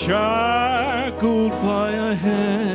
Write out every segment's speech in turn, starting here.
shackled by a heavy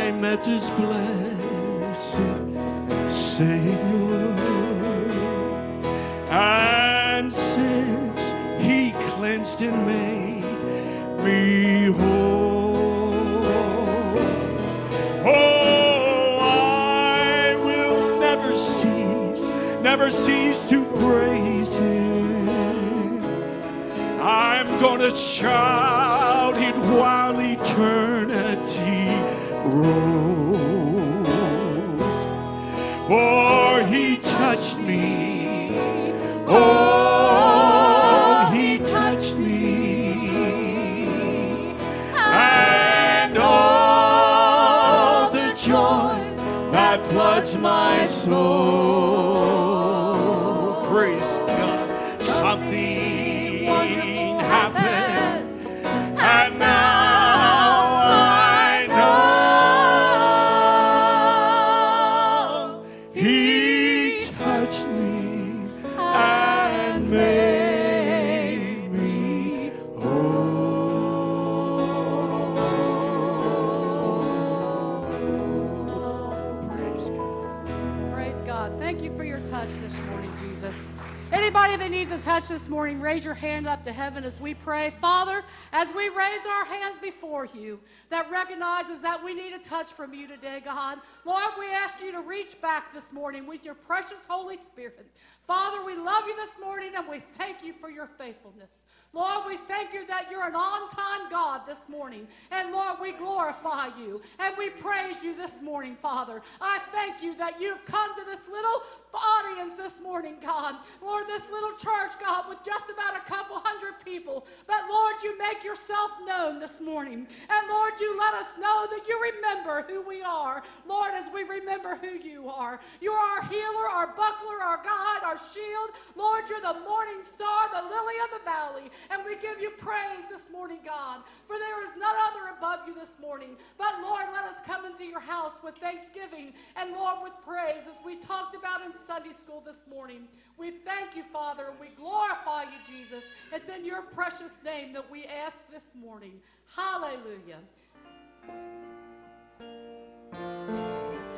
I met this blessed Savior, and since He cleansed and made me whole, oh, I will never cease, never cease to praise Him. I'm gonna shout it while rolls. For he touched me. Oh, he touched me. And all the joy that floods my soul. Morning, raise your hand up to heaven as we pray. Father, as we raise our hands before you, that recognizes that we need a touch from you today, God. Lord, we ask you to reach back this morning with your precious Holy Spirit. Father, we love you this morning and we thank you for your faithfulness. Lord, we thank you that you're an on time God this morning. And Lord, we glorify you and we praise you this morning, Father. I thank you that you've come to this little audience this morning, God. Lord, this little church, God, with just about a couple hundred people. But Lord, you make yourself known this morning. And Lord, you let us know that you remember who we are. Lord, as we remember who you are. You are our healer, our buckler, our God, our shield. Lord, you're the morning star, the lily of the valley. And we give you praise this morning, God, for there is none other above you this morning. But Lord, let us come into your house with thanksgiving and Lord with praise as we talked about in Sunday school this morning. We thank you, Father, and we glorify you, Jesus. It's in your precious name that we ask this morning. Hallelujah.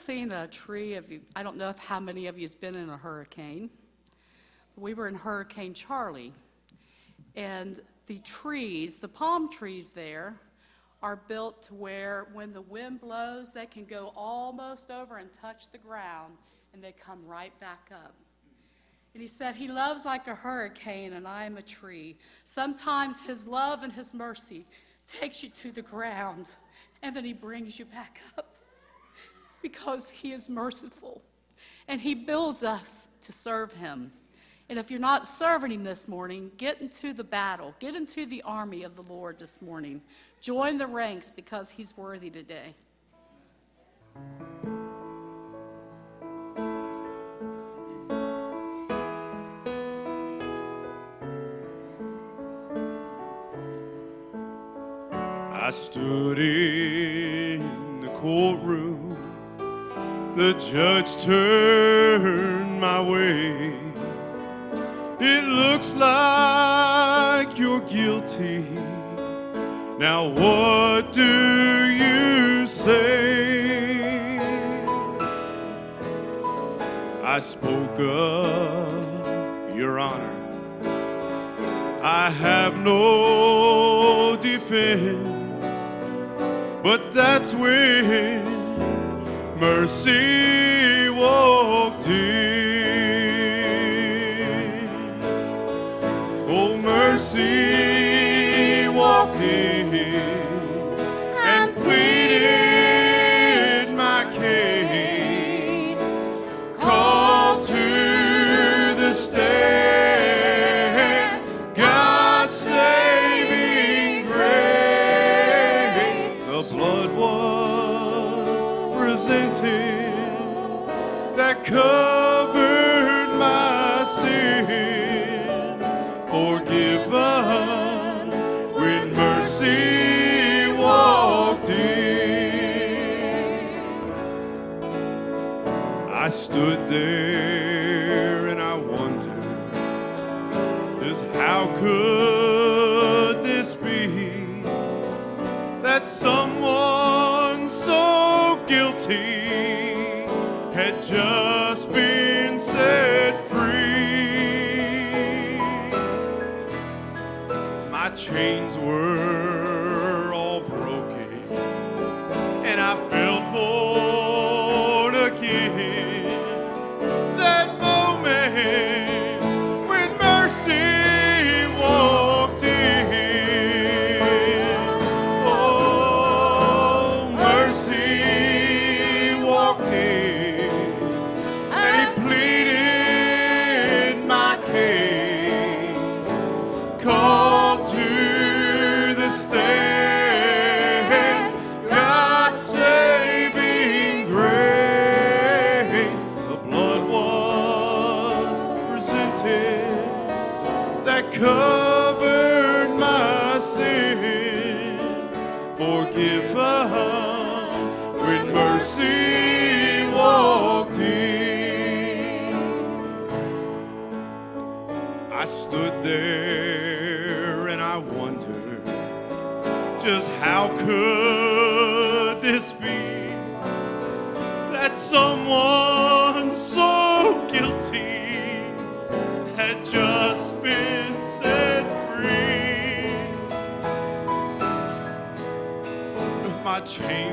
Seen a tree? Of you, I don't know if how many of you's been in a hurricane. We were in Hurricane Charley, and the trees, the palm trees there, are built to where when the wind blows, they can go almost over and touch the ground, and they come right back up. And he said, He loves like a hurricane, and I am a tree. Sometimes His love and His mercy takes you to the ground, and then He brings you back up because He is merciful. And He builds us to serve Him. And if you're not serving Him this morning, get into the battle, get into the army of the Lord this morning. Join the ranks because He's worthy today. I stood in the courtroom. The judge turned my way. It looks like you're guilty. Now, what do you say? I spoke up, Your Honor. I have no defense, but that's when mercy and I felt more My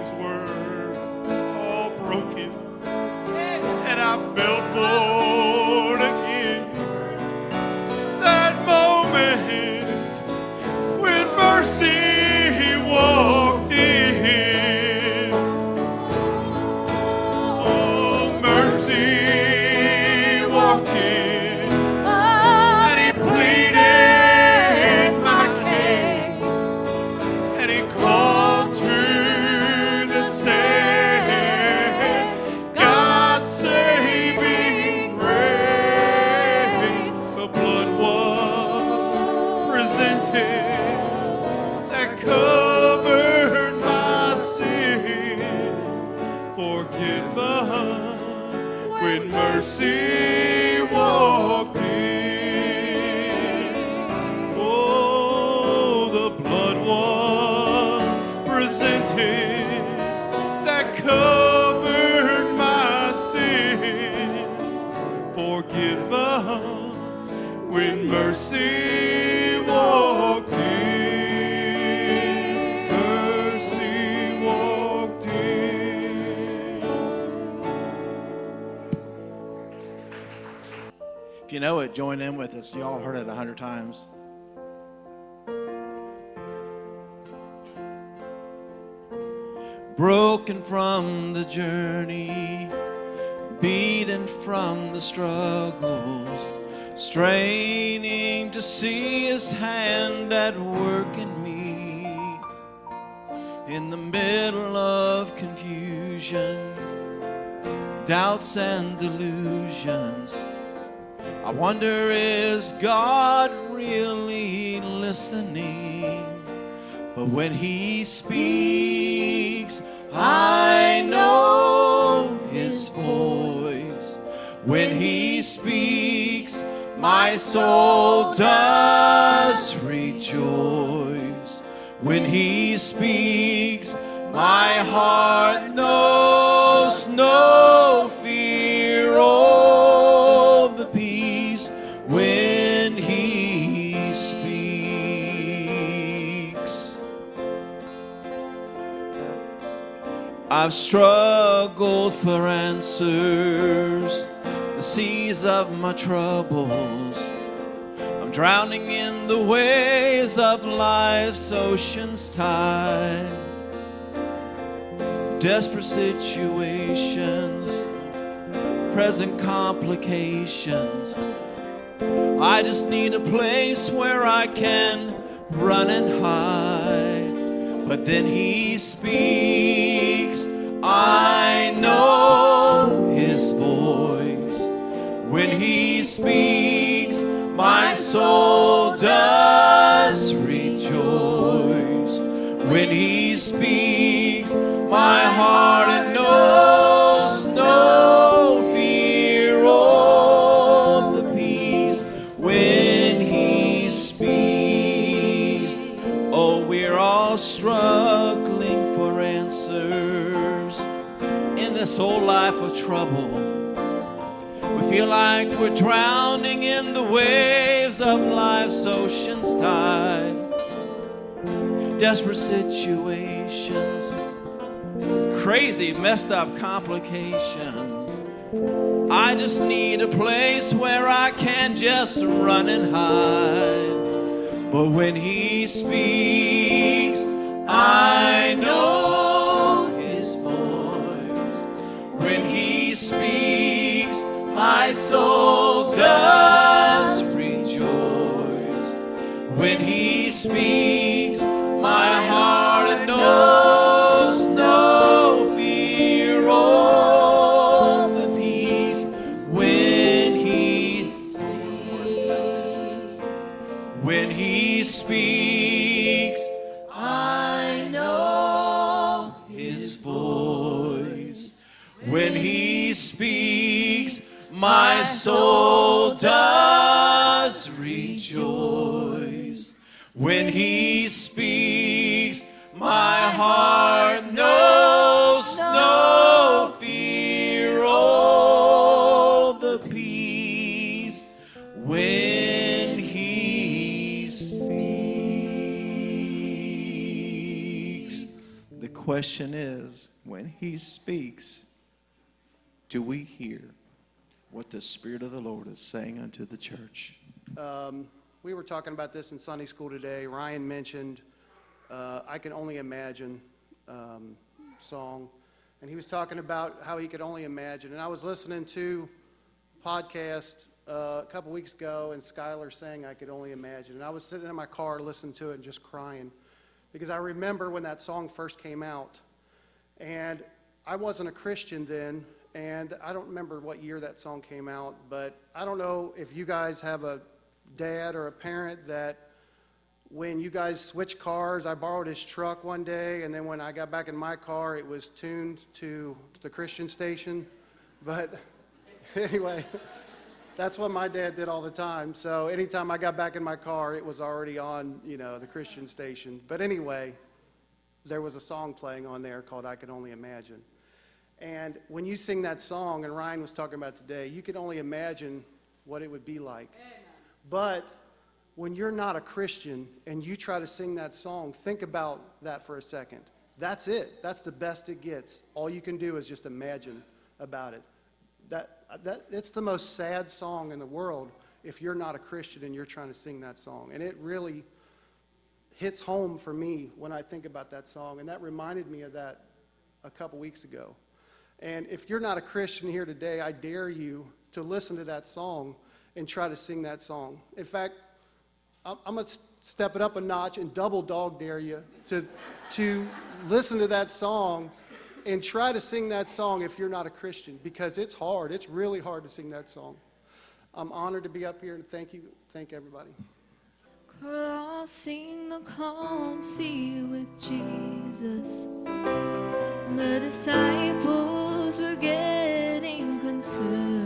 join in with us. Y'all heard it a hundred times. Broken from the journey, beaten from the struggles, straining to see his hand at work in me. In the middle of confusion, doubts and delusions. I wonder, is God really listening? But when He speaks, I know His voice. When He speaks, my soul does rejoice. When He I've struggled for answers, the seas of my troubles. I'm drowning in the waves of life's ocean's tide. Desperate situations, present complications. I just need a place where I can run and hide. But then he speaks, I know his voice. When he speaks, my soul we're drowning in the waves of life's ocean's tide. Desperate situations, crazy, messed up complications. I just need a place where I can just run and hide. But when he speaks, I know his voice. When he speaks, my soul does rejoice. When he speaks, do we hear what the Spirit of the Lord is saying unto the church? Um, we were talking about this in Sunday school today. Ryan mentioned uh, I Can Only Imagine um, song. And he was talking about how he could only imagine. And I was listening to a podcast uh, a couple weeks ago, and Skylar sang I Could Only Imagine. And I was sitting in my car listening to it and just crying because I remember when that song first came out. And I wasn't a Christian then, and I don't remember what year that song came out, but I don't know if you guys have a dad or a parent that when you guys switch cars, I borrowed his truck one day, and then when I got back in my car, it was tuned to the Christian station. But anyway, that's what my dad did all the time. So anytime I got back in my car, it was already on, you know, the Christian station. But anyway, there was a song playing on there called I Can Only Imagine. And when you sing that song, and Ryan was talking about today, you can only imagine what it would be like. But when you're not a Christian and you try to sing that song, think about that for a second. That's it. That's the best it gets. All you can do is just imagine about it. That, that, it's the most sad song in the world if you're not a Christian and you're trying to sing that song. And it really hits home for me when I think about that song. And that reminded me of that a couple weeks ago. And if you're not a Christian here today, I dare you to listen to that song and try to sing that song. In fact, I'm, going to step it up a notch and double dog dare you to, to listen to that song and try to sing that song if you're not a Christian because it's hard. It's really hard to sing that song. I'm honored to be up here and thank you. Thank everybody. Crossing the calm sea with Jesus. The disciples were getting concerned.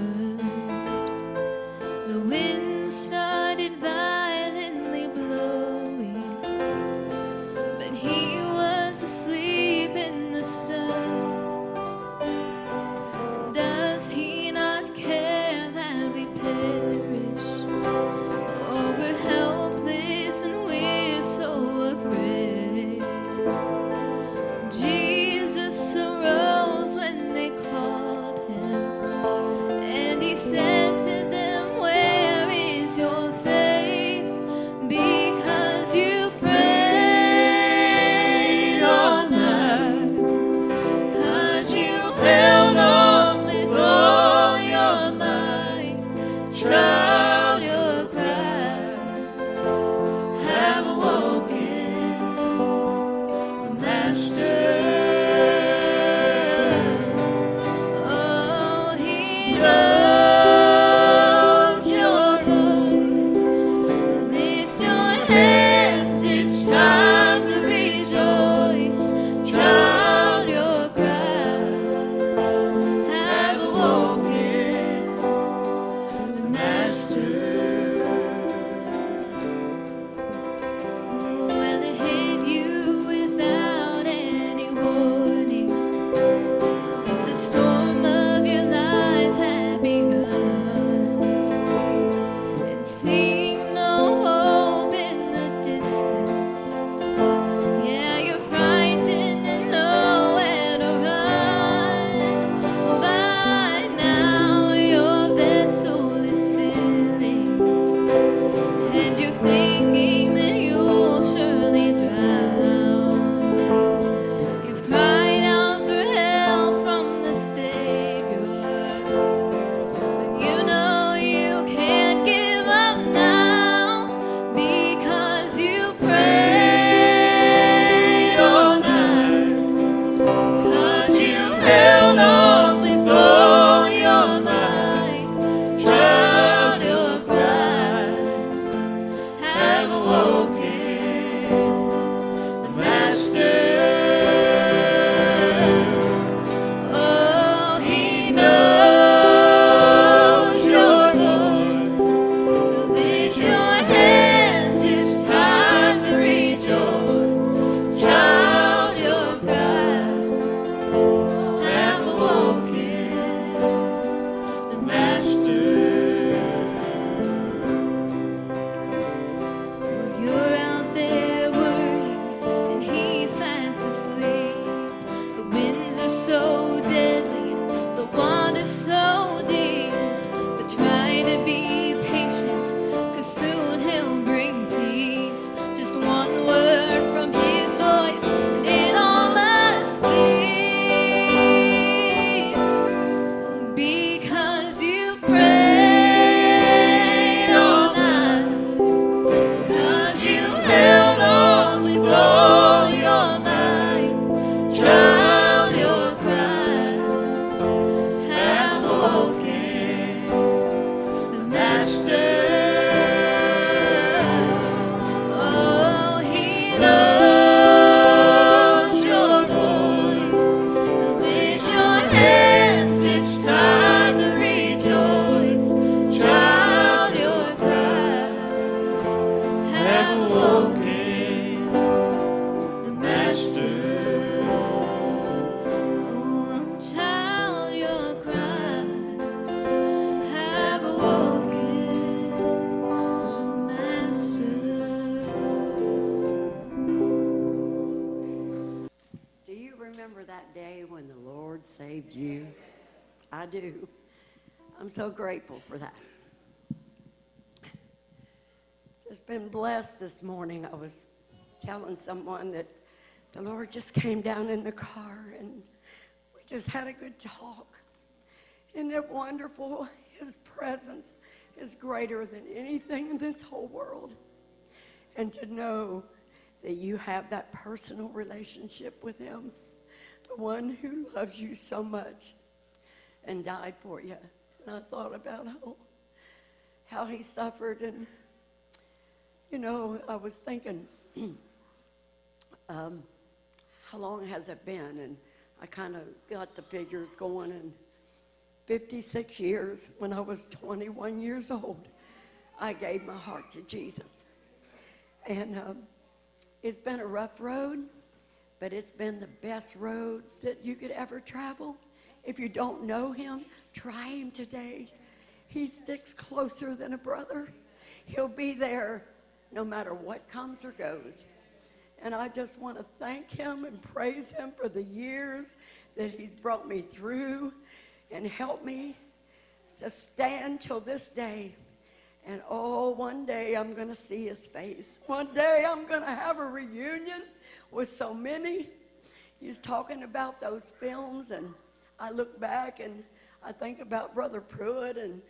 This morning. I was telling someone that the Lord just came down in the car and we just had a good talk. Isn't it wonderful? His presence is greater than anything in this whole world. And to know that you have that personal relationship with Him, the one who loves you so much and died for you. And I thought about how, how He suffered. And, you know, I was thinking, um, how long has it been? And I kind of got the figures going. And 56 years, when I was 21 years old, I gave my heart to Jesus. And um, it's been a rough road, but it's been the best road that you could ever travel. If you don't know him, try him today. He sticks closer than a brother. He'll be there no matter what comes or goes. And I just want to thank him and praise him for the years that he's brought me through and helped me to stand till this day. And oh, one day I'm going to see his face. One day I'm going to have a reunion with so many. He's talking about those films, and I look back and I think about Brother Pruitt and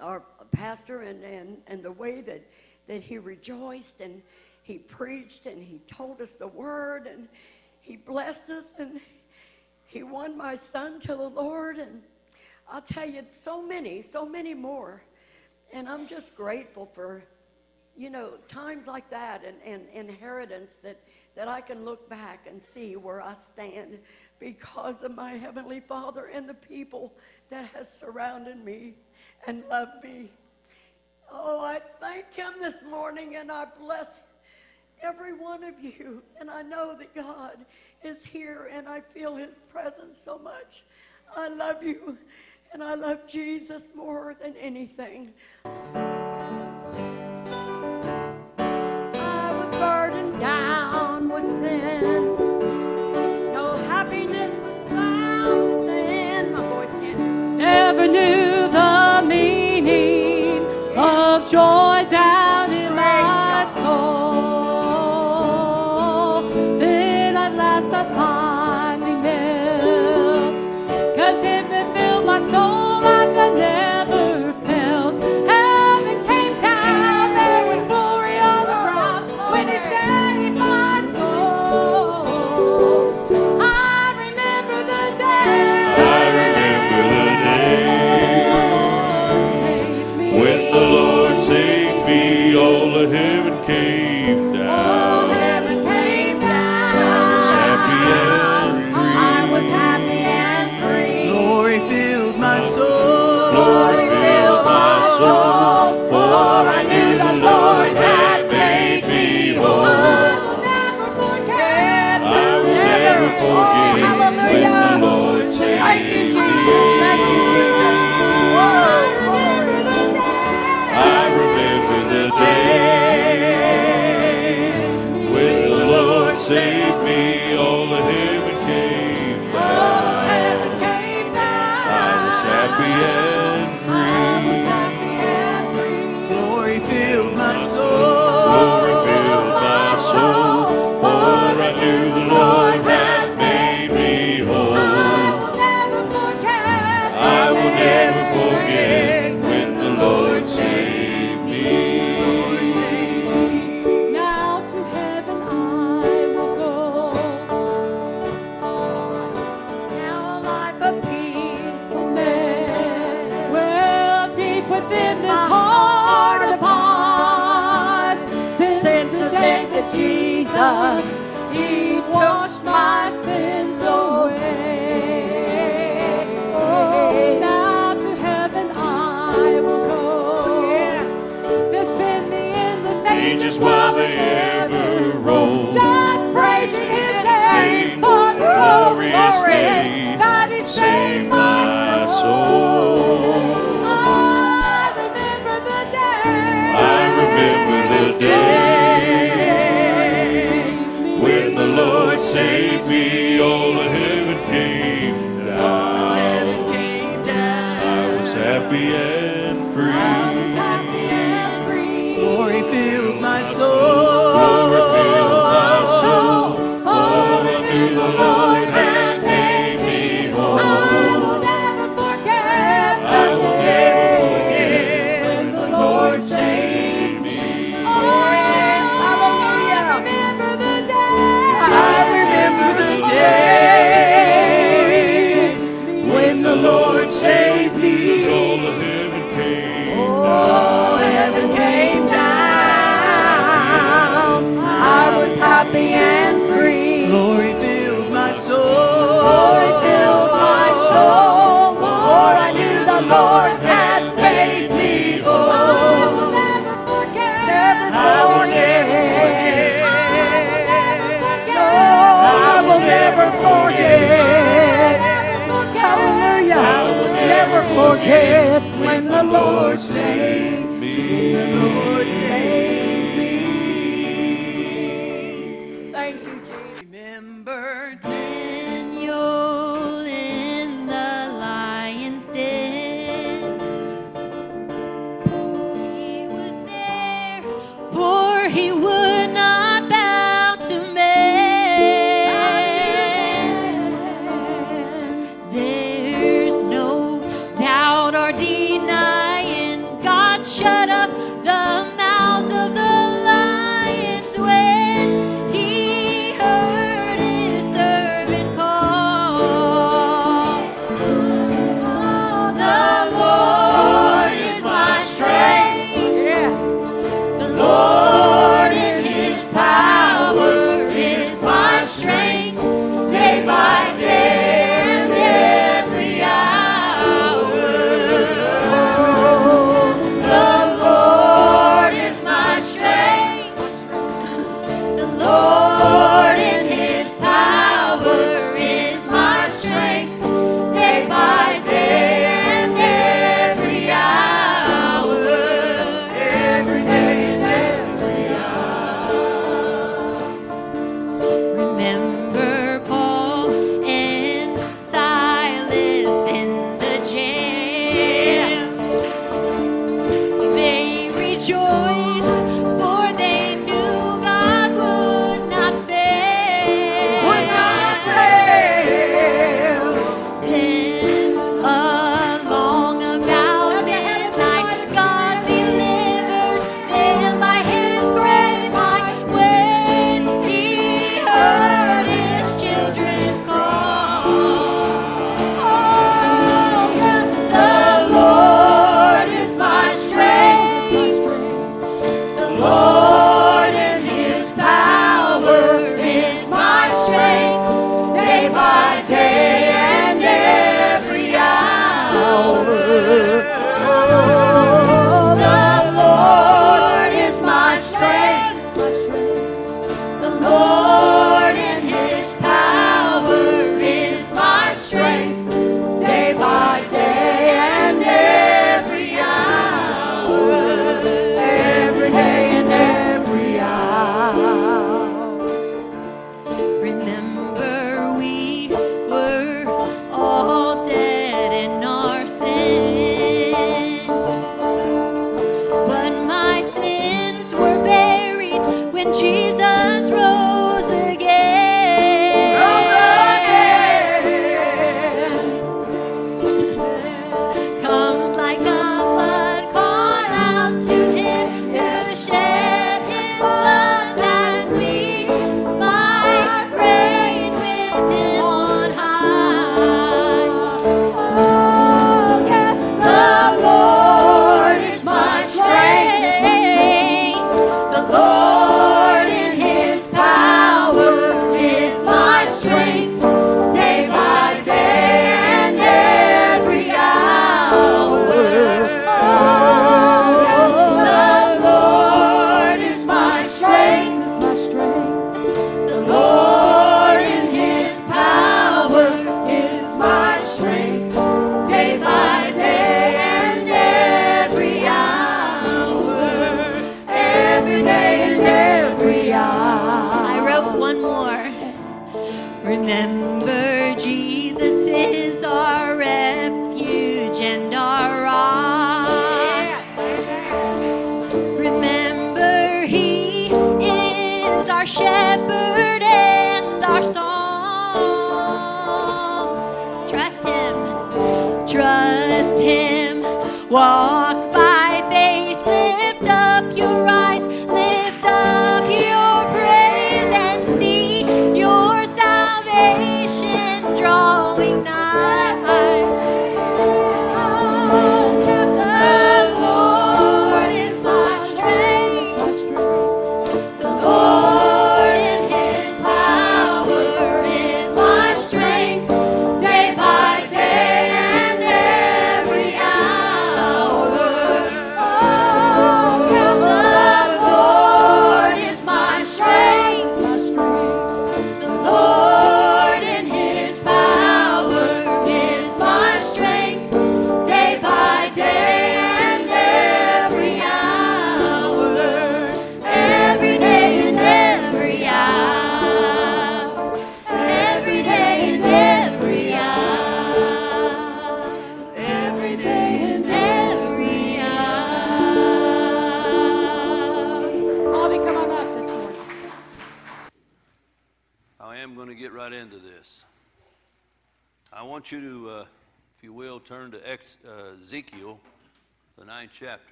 our pastor and, and, and the way that, that he rejoiced and he preached and he told us the word and he blessed us and he won my son to the Lord. And I'll tell you, so many, so many more. And I'm just grateful for, you know, times like that and, and inheritance that, that I can look back and see where I stand because of my Heavenly Father and the people that has surrounded me and loved me. Oh, I thank Him this morning and I bless every one of you. And I know that God is here and I feel His presence so much. I love you and I love Jesus more than anything. I was burdened down joy down Lord saved me, all the he would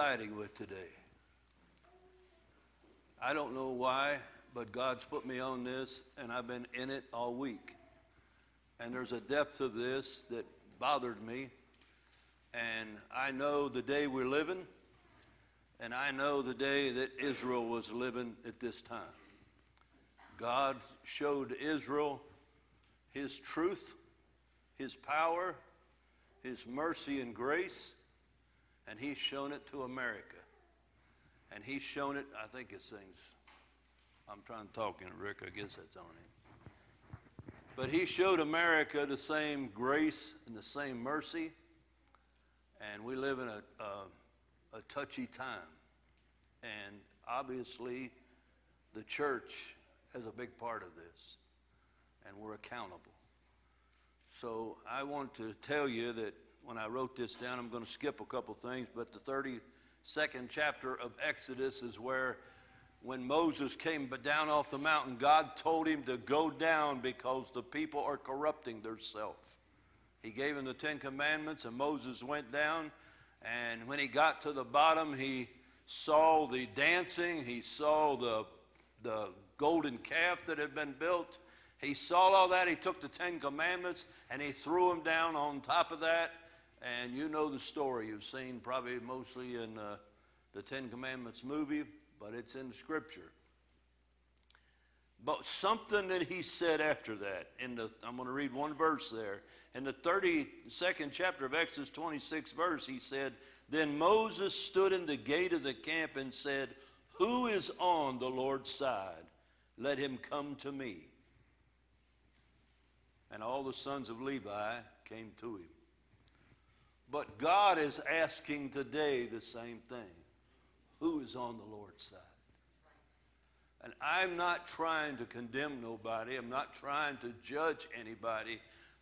Siding With Today? I don't know why, but God's put me on this, and I've been in it all week. And there's a depth of this that bothered me. And I know the day we're living, and I know the day that Israel was living at this time. God showed Israel his truth, his power, his mercy and grace, and he's shown it to America. And he's shown it, I think it sings. I'm trying to talk in Rick. I guess that's on him. But he showed America the same grace and the same mercy. And we live in a, a, a touchy time. And obviously, the church has a big part of this. And we're accountable. So I want to tell you that when I wrote this down, I'm going to skip a couple things, but the 32nd chapter of Exodus is where when Moses came down off the mountain, God told him to go down because the people are corrupting themselves. He gave him the Ten Commandments, and Moses went down. And when he got to the bottom, he saw the dancing, he saw the, the golden calf that had been built. He saw all that. He took the Ten Commandments and he threw them down on top of that. And you know the story. You've seen probably mostly in uh, the Ten Commandments movie, but it's in Scripture. But something that he said after that, in the, I'm going to read one verse there. In the 32nd chapter of Exodus 26 verse, he said, Then Moses stood in the gate of the camp and said, Who is on the Lord's side? Let him come to me. And all the sons of Levi came to him. But God is asking today the same thing. Who is on the Lord's side? And I'm not trying to condemn nobody. I'm not trying to judge anybody.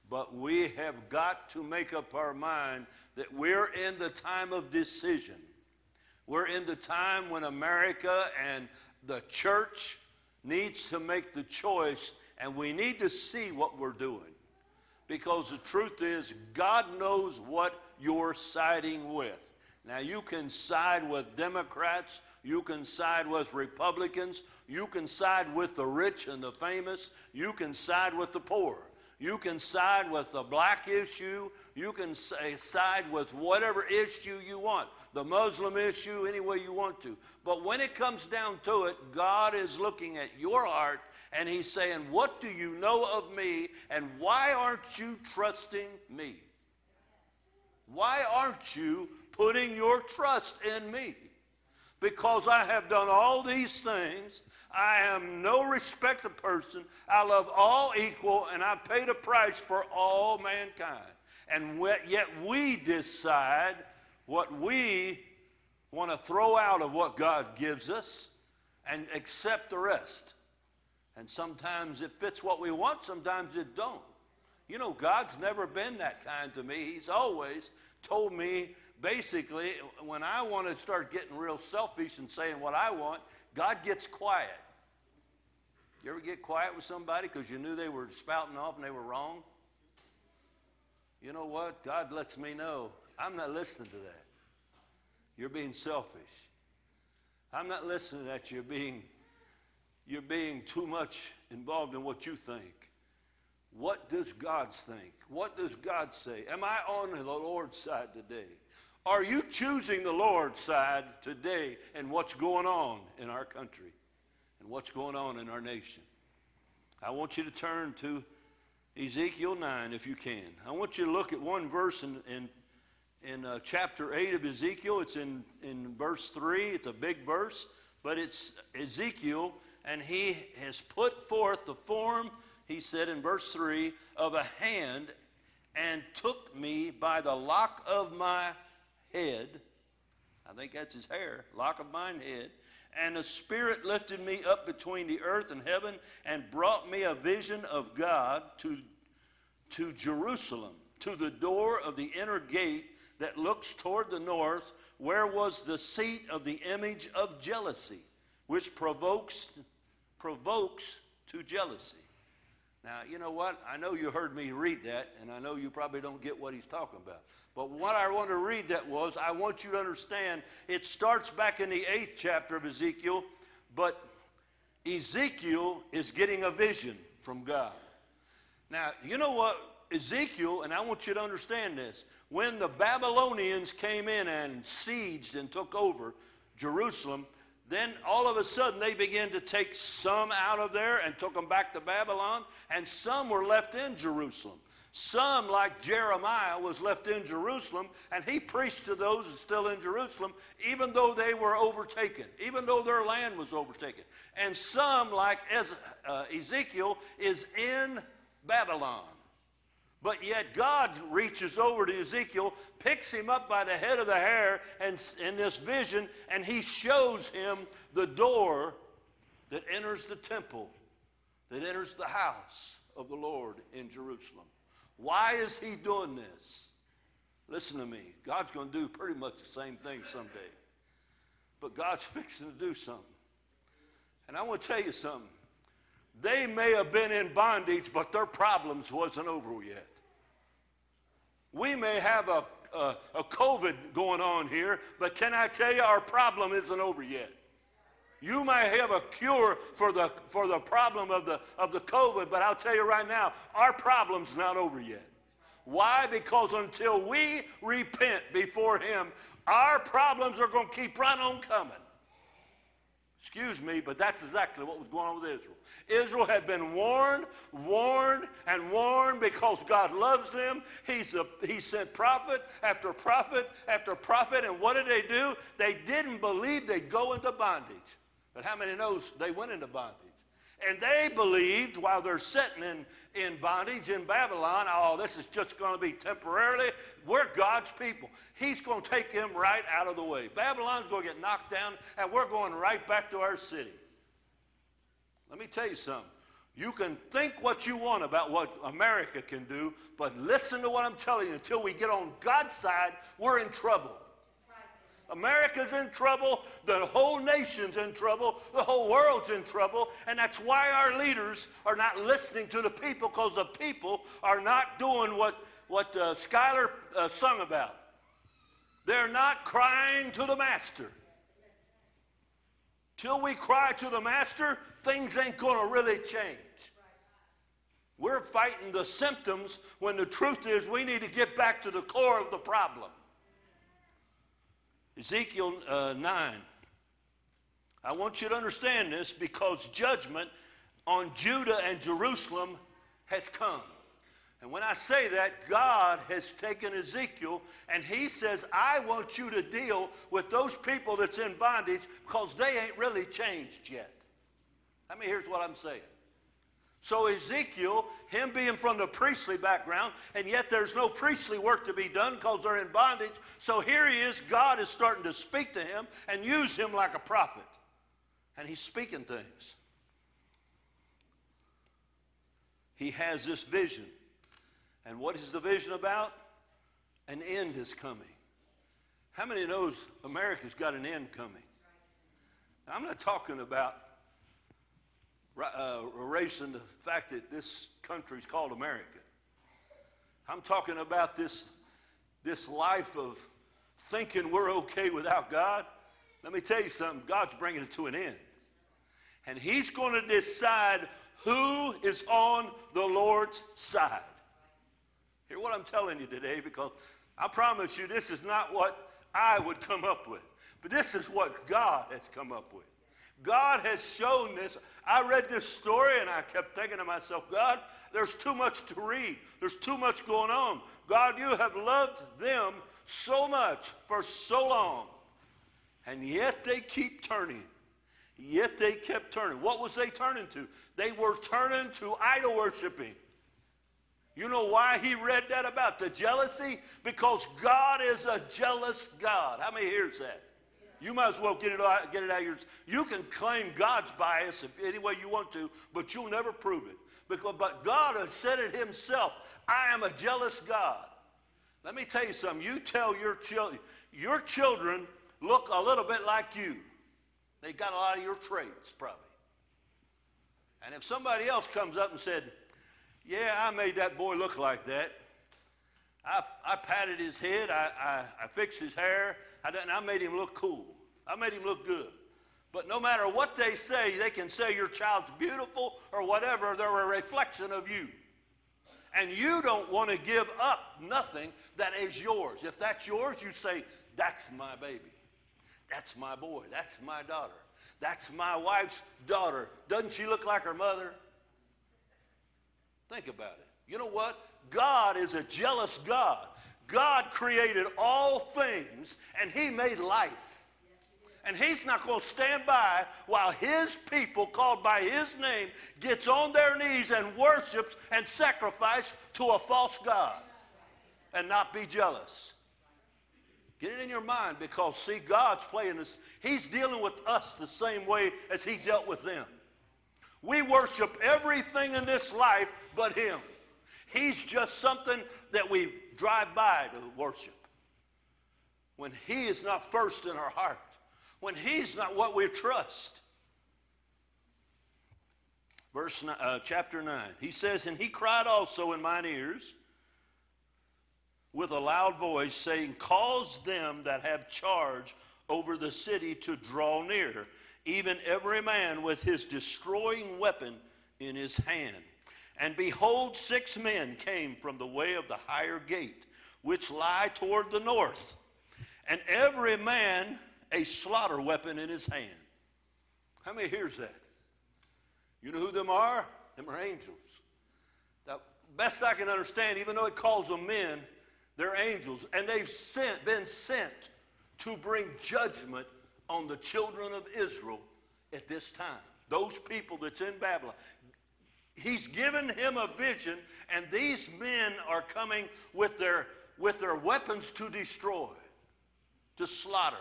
But we have got to make up our mind that we're in the time of decision. We're in the time when America and the church needs to make the choice, and we need to see what we're doing. Because the truth is, God knows what you're siding with. Now, you can side with Democrats, you can side with Republicans, you can side with the rich and the famous, you can side with the poor. You can side with the black issue. You can say, eh, side with whatever issue you want, the Muslim issue, any way you want to. But when it comes down to it, God is looking at your heart and He's saying, What do you know of me and why aren't you trusting me? Why aren't you putting your trust in me? Because I have done all these things. I am no respected person. I love all equal, and I paid a price for all mankind. And yet we decide what we want to throw out of what God gives us and accept the rest. And sometimes it fits what we want, sometimes it don't. You know, God's never been that kind to me. He's always told me basically, when I want to start getting real selfish and saying what I want, God gets quiet. You ever get quiet with somebody because you knew they were spouting off and they were wrong? You know what? God lets me know I'm not listening to that. You're being selfish. I'm not listening to that. You're being, you're being too much involved in what you think. What does God think? What does God say? Am I on the Lord's side today? Are you choosing the Lord's side today and what's going on in our country and what's going on in our nation? I want you to turn to Ezekiel 9 if you can. I want you to look at one verse in, in, in uh, chapter 8 of Ezekiel. It's in, in verse 3. It's a big verse, but it's Ezekiel, and he has put forth the form, he said in verse 3, of a hand and took me by the lock of my head. I think that's his hair, lock of mine head. And the Spirit lifted me up between the earth and heaven and brought me a vision of God to, to Jerusalem, to the door of the inner gate that looks toward the north, where was the seat of the image of jealousy, which provokes, provokes to jealousy. Now, you know what? I know you heard me read that, and I know you probably don't get what he's talking about. But what I want to read that was, I want you to understand, it starts back in the eighth chapter of Ezekiel, but Ezekiel is getting a vision from God. Now, you know what? Ezekiel, and I want you to understand this, when the Babylonians came in and sieged and took over Jerusalem, then all of a sudden they began to take some out of there and took them back to Babylon, and some were left in Jerusalem. Some, like Jeremiah, was left in Jerusalem, and he preached to those still in Jerusalem, even though they were overtaken, even though their land was overtaken. And some, like uh, Ezekiel, is in Babylon. But yet God reaches over to Ezekiel, picks him up by the head of the hair and in this vision, and he shows him the door that enters the temple, that enters the house of the Lord in Jerusalem. Why is he doing this? Listen to me. God's going to do pretty much the same thing someday. But God's fixing to do something. And I want to tell you something. They may have been in bondage, but their problems wasn't over yet. We may have a, a, a COVID going on here, but can I tell you, our problem isn't over yet. You may have a cure for the, for the problem of the, of the COVID, but I'll tell you right now, our problem's not over yet. Why? Because until we repent before Him, our problems are going to keep right on coming. Excuse me, but that's exactly what was going on with Israel. Israel had been warned, warned, and warned because God loves them. He's a, he sent prophet after prophet after prophet, and what did they do? They didn't believe they'd go into bondage. But how many knows they went into bondage? And they believed while they're sitting in, in bondage in Babylon, oh, this is just going to be temporarily. We're God's people. He's going to take them right out of the way. Babylon's going to get knocked down, and we're going right back to our city. Let me tell you something. You can think what you want about what America can do, but listen to what I'm telling you. Until we get on God's side, we're in trouble. America's in trouble, the whole nation's in trouble, the whole world's in trouble, and that's why our leaders are not listening to the people because the people are not doing what, what uh, Skylar uh, sung about. They're not crying to the master. Till we cry to the master, things ain't going to really change. We're fighting the symptoms when the truth is we need to get back to the core of the problem. Ezekiel uh, 9. I want you to understand this because judgment on Judah and Jerusalem has come. And when I say that, God has taken Ezekiel and he says, I want you to deal with those people that's in bondage because they ain't really changed yet. I mean, here's what I'm saying. So Ezekiel, him being from the priestly background, and yet there's no priestly work to be done because they're in bondage. So here he is, God is starting to speak to him and use him like a prophet. And he's speaking things. He has this vision. And what is the vision about? An end is coming. How many knows America's got an end coming? I'm not talking about uh, erasing the fact that this country is called America. I'm talking about this, this life of thinking we're okay without God. Let me tell you something God's bringing it to an end. And He's going to decide who is on the Lord's side. Hear what I'm telling you today because I promise you this is not what I would come up with, but this is what God has come up with. God has shown this. I read this story and I kept thinking to myself, God, there's too much to read. There's too much going on. God, you have loved them so much for so long. And yet they keep turning. Yet they kept turning. What was they turning to? They were turning to idol worshiping. You know why he read that about the jealousy? Because God is a jealous God. How many hears that? You might as well get it out, get it out of your. You can claim God's bias if any way you want to, but you'll never prove it. Because, but God has said it Himself. I am a jealous God. Let me tell you something. You tell your children, your children look a little bit like you. They got a lot of your traits, probably. And if somebody else comes up and said, Yeah, I made that boy look like that. I, I patted his head, I, I, I fixed his hair, I, done, I made him look cool. I made him look good. But no matter what they say, they can say your child's beautiful or whatever, they're a reflection of you. And you don't want to give up nothing that is yours. If that's yours, you say, That's my baby. That's my boy. That's my daughter. That's my wife's daughter. Doesn't she look like her mother? Think about it. You know what? God is a jealous God. God created all things and He made life. And He's not going to stand by while His people, called by His name, gets on their knees and worships and sacrifice to a false God and not be jealous. Get it in your mind because, see, God's playing this. He's dealing with us the same way as He dealt with them. We worship everything in this life but Him. He's just something that we drive by to worship. When He is not first in our heart, when He's not what we trust. Verse uh, chapter 9, he says, And he cried also in mine ears with a loud voice, saying, Cause them that have charge over the city to draw near, even every man with his destroying weapon in his hand. And behold, six men came from the way of the higher gate, which lie toward the north, and every man a slaughter weapon in his hand. How many hears that? You know who them are? Them are angels. Now, best I can understand, even though it calls them men, they're angels, and they've sent, been sent to bring judgment on the children of Israel at this time. Those people that's in Babylon. He's given him a vision, and these men are coming with their, with their weapons to destroy, to slaughter.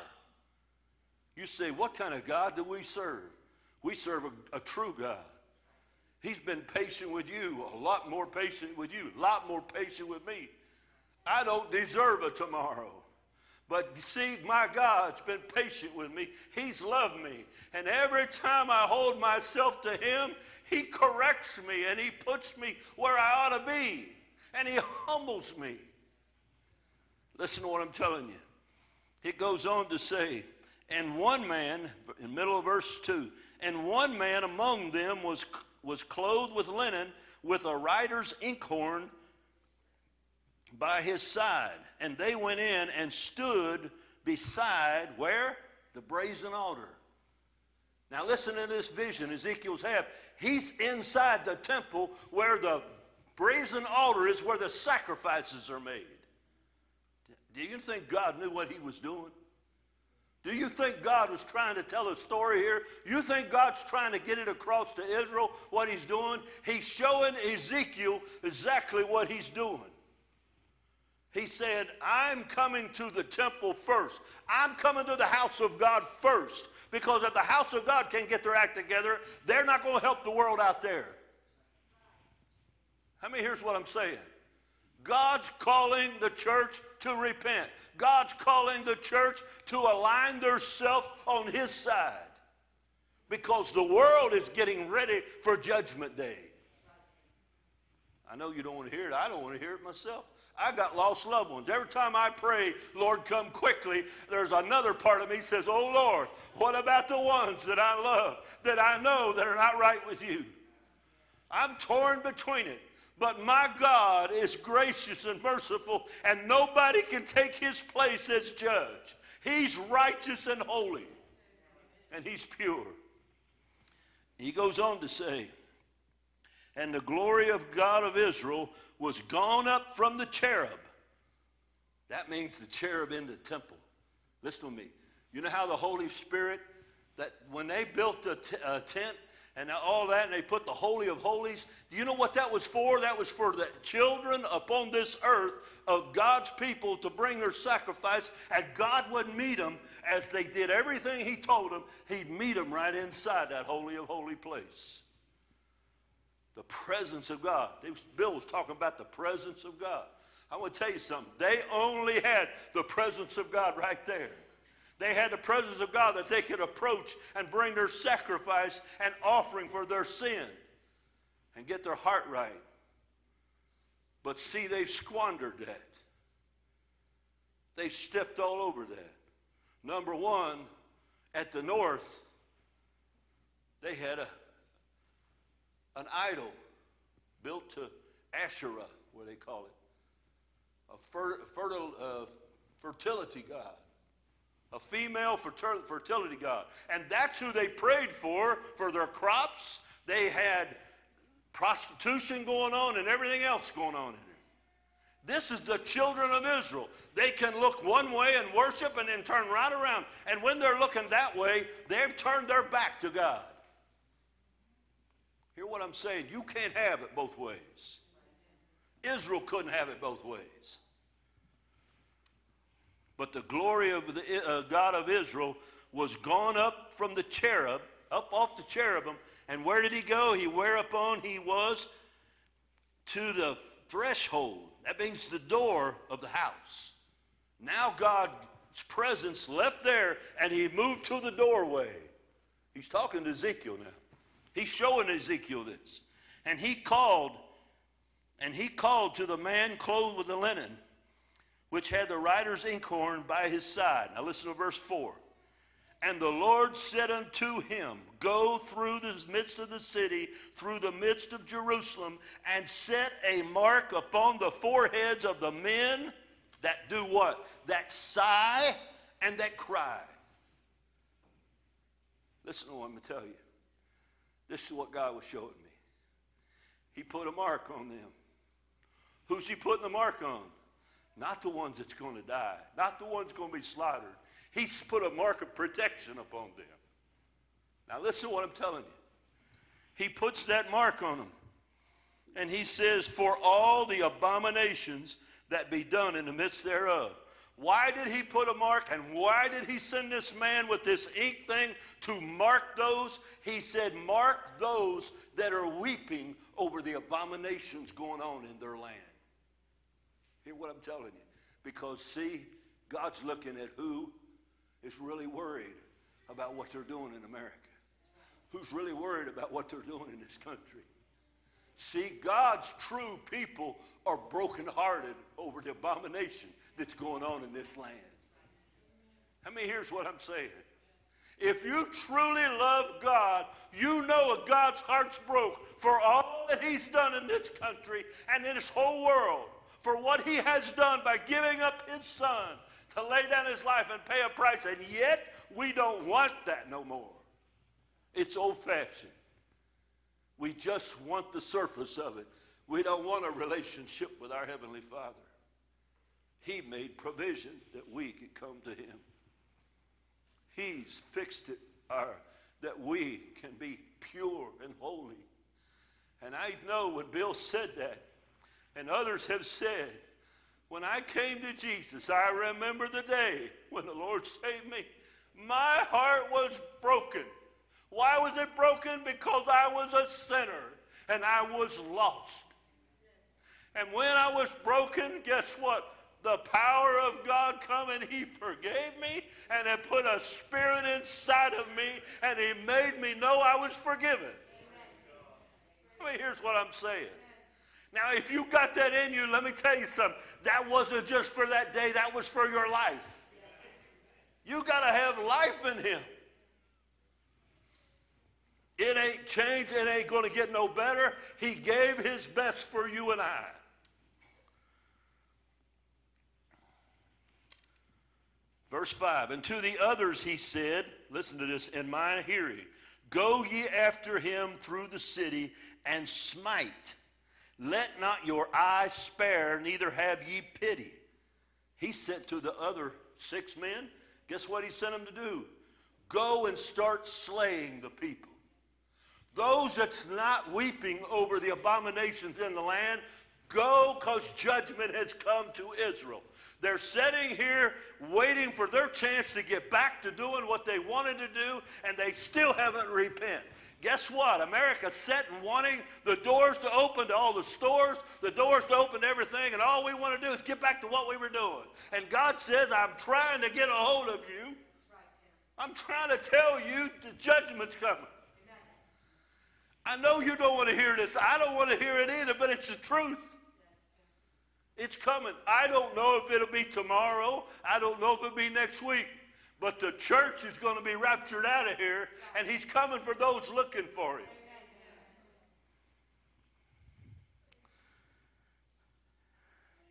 You say, what kind of God do we serve? We serve a, a true God. He's been patient with you, a lot more patient with you, a lot more patient with me. I don't deserve a tomorrow. But see, my God's been patient with me. He's loved me. And every time I hold myself to Him, He corrects me and He puts me where I ought to be. And He humbles me. Listen to what I'm telling you. It goes on to say, and one man, in middle of verse 2, and one man among them was, was clothed with linen with a writer's inkhorn by his side. And they went in and stood beside where? The brazen altar. Now listen to this vision Ezekiel's had. He's inside the temple where the brazen altar is where the sacrifices are made. Do you think God knew what he was doing? Do you think God was trying to tell a story here? You think God's trying to get it across to Israel what he's doing? He's showing Ezekiel exactly what he's doing. He said, I'm coming to the temple first. I'm coming to the house of God first. Because if the house of God can't get their act together, they're not going to help the world out there. I mean, here's what I'm saying God's calling the church to repent. God's calling the church to align themselves on His side because the world is getting ready for Judgment Day. I know you don't want to hear it. I don't want to hear it myself. I got lost loved ones. Every time I pray, Lord, come quickly, there's another part of me says, Oh Lord, what about the ones that I love, that I know that are not right with you? I'm torn between it. But my God is gracious and merciful, and nobody can take his place as judge. He's righteous and holy, and he's pure. He goes on to say, and the glory of God of Israel was gone up from the cherub. That means the cherub in the temple. Listen to me. You know how the Holy Spirit, that when they built the uh, tent and all that, and they put the Holy of Holies, do you know what that was for? That was for the children upon this earth of God's people to bring their sacrifice, and God would meet them as they did everything He told them. He'd meet them right inside that Holy of Holy place the presence of God. Bill was talking about the presence of God. I want to tell you something. They only had the presence of God right there. They had the presence of God that they could approach and bring their sacrifice and offering for their sin and get their heart right. But see, they've squandered that. They've stepped all over that. Number one, at the north, they had a an idol built to Asherah, where they call it, a fer- fertile, uh, fertility god, a female fertility god. And that's who they prayed for, for their crops. They had prostitution going on and everything else going on in it. This is the children of Israel. They can look one way and worship and then turn right around. And when they're looking that way, they've turned their back to God. Hear what I'm saying. You can't have it both ways. Israel couldn't have it both ways. But the glory of the uh, God of Israel was gone up from the cherub, up off the cherubim. And where did he go? He whereupon he was to the threshold. That means the door of the house. Now God's presence left there and he moved to the doorway. He's talking to Ezekiel now. He's showing Ezekiel this. And he called, and he called to the man clothed with the linen, which had the writer's inkhorn by his side. Now listen to verse 4. And the Lord said unto him, Go through the midst of the city, through the midst of Jerusalem, and set a mark upon the foreheads of the men that do what? That sigh and that cry. Listen to what I'm going to tell you. This is what God was showing me. He put a mark on them. Who's he putting the mark on? Not the ones that's going to die, not the ones going to be slaughtered. He's put a mark of protection upon them. Now, listen to what I'm telling you. He puts that mark on them. And he says, For all the abominations that be done in the midst thereof. Why did he put a mark and why did he send this man with this ink thing to mark those? He said, Mark those that are weeping over the abominations going on in their land. Hear what I'm telling you. Because, see, God's looking at who is really worried about what they're doing in America, who's really worried about what they're doing in this country. See, God's true people are brokenhearted over the abomination that's going on in this land. I mean, here's what I'm saying. If you truly love God, you know that God's heart's broke for all that He's done in this country and in this whole world, for what He has done by giving up His Son to lay down His life and pay a price, and yet we don't want that no more. It's old fashioned. We just want the surface of it. We don't want a relationship with our Heavenly Father. He made provision that we could come to Him. He's fixed it our, that we can be pure and holy. And I know when Bill said that, and others have said, when I came to Jesus, I remember the day when the Lord saved me. My heart was broken. Why was it broken? Because I was a sinner and I was lost. And when I was broken, guess what? The power of God come and He forgave me and He put a spirit inside of me and He made me know I was forgiven. I mean, here's what I'm saying. Now, if you got that in you, let me tell you something. That wasn't just for that day, that was for your life. You got to have life in Him. It ain't changed, it ain't going to get no better. He gave His best for you and I. Verse 5 And to the others he said, Listen to this, in my hearing, Go ye after him through the city and smite. Let not your eye spare, neither have ye pity. He sent to the other six men. Guess what he sent them to do? Go and start slaying the people. Those that's not weeping over the abominations in the land, go because judgment has come to Israel. They're sitting here waiting for their chance to get back to doing what they wanted to do, and they still haven't repented. Guess what? America's sitting wanting the doors to open to all the stores, the doors to open to everything, and all we want to do is get back to what we were doing. And God says, I'm trying to get a hold of you. I'm trying to tell you the judgment's coming. I know you don't want to hear this. I don't want to hear it either, but it's the truth. It's coming. I don't know if it'll be tomorrow. I don't know if it'll be next week. But the church is going to be raptured out of here, and he's coming for those looking for him.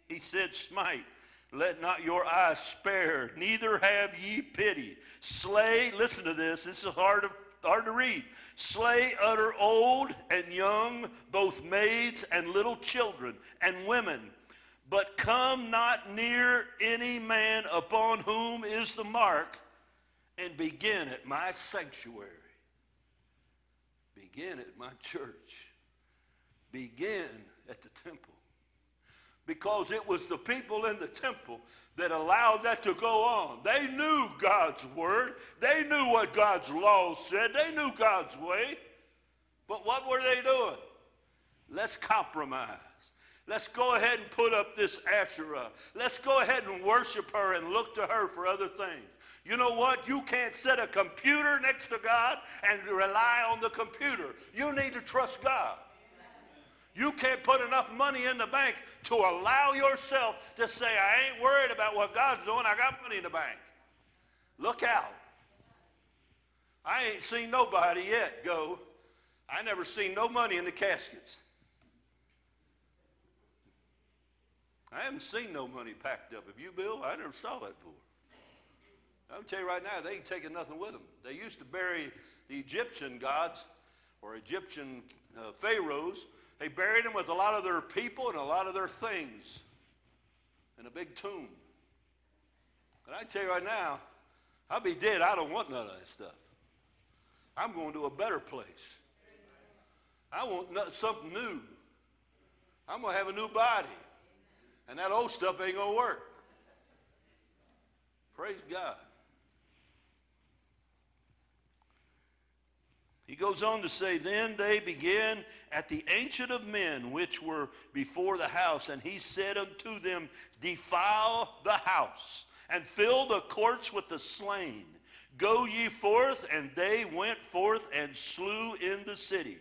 He said, Smite, let not your eyes spare, neither have ye pity. Slay, listen to this, this is hard to, hard to read. Slay utter old and young, both maids and little children, and women but come not near any man upon whom is the mark, and begin at my sanctuary. Begin at my church. Begin at the temple. Because it was the people in the temple that allowed that to go on. They knew God's word, they knew what God's law said, they knew God's way. But what were they doing? Let's compromise. Let's go ahead and put up this Asherah. Let's go ahead and worship her and look to her for other things. You know what? You can't set a computer next to God and rely on the computer. You need to trust God. You can't put enough money in the bank to allow yourself to say, I ain't worried about what God's doing. I got money in the bank. Look out. I ain't seen nobody yet go. I never seen no money in the caskets. I haven't seen no money packed up. Have you, Bill? I never saw that before. I'm tell you right now, they ain't taking nothing with them. They used to bury the Egyptian gods or Egyptian uh, pharaohs. They buried them with a lot of their people and a lot of their things in a big tomb. And I tell you right now, I'll be dead. I don't want none of that stuff. I'm going to a better place. I want something new. I'm going to have a new body. And that old stuff ain't going to work. Praise God. He goes on to say, Then they began at the Ancient of Men, which were before the house, and he said unto them, Defile the house, and fill the courts with the slain. Go ye forth, and they went forth and slew in the city.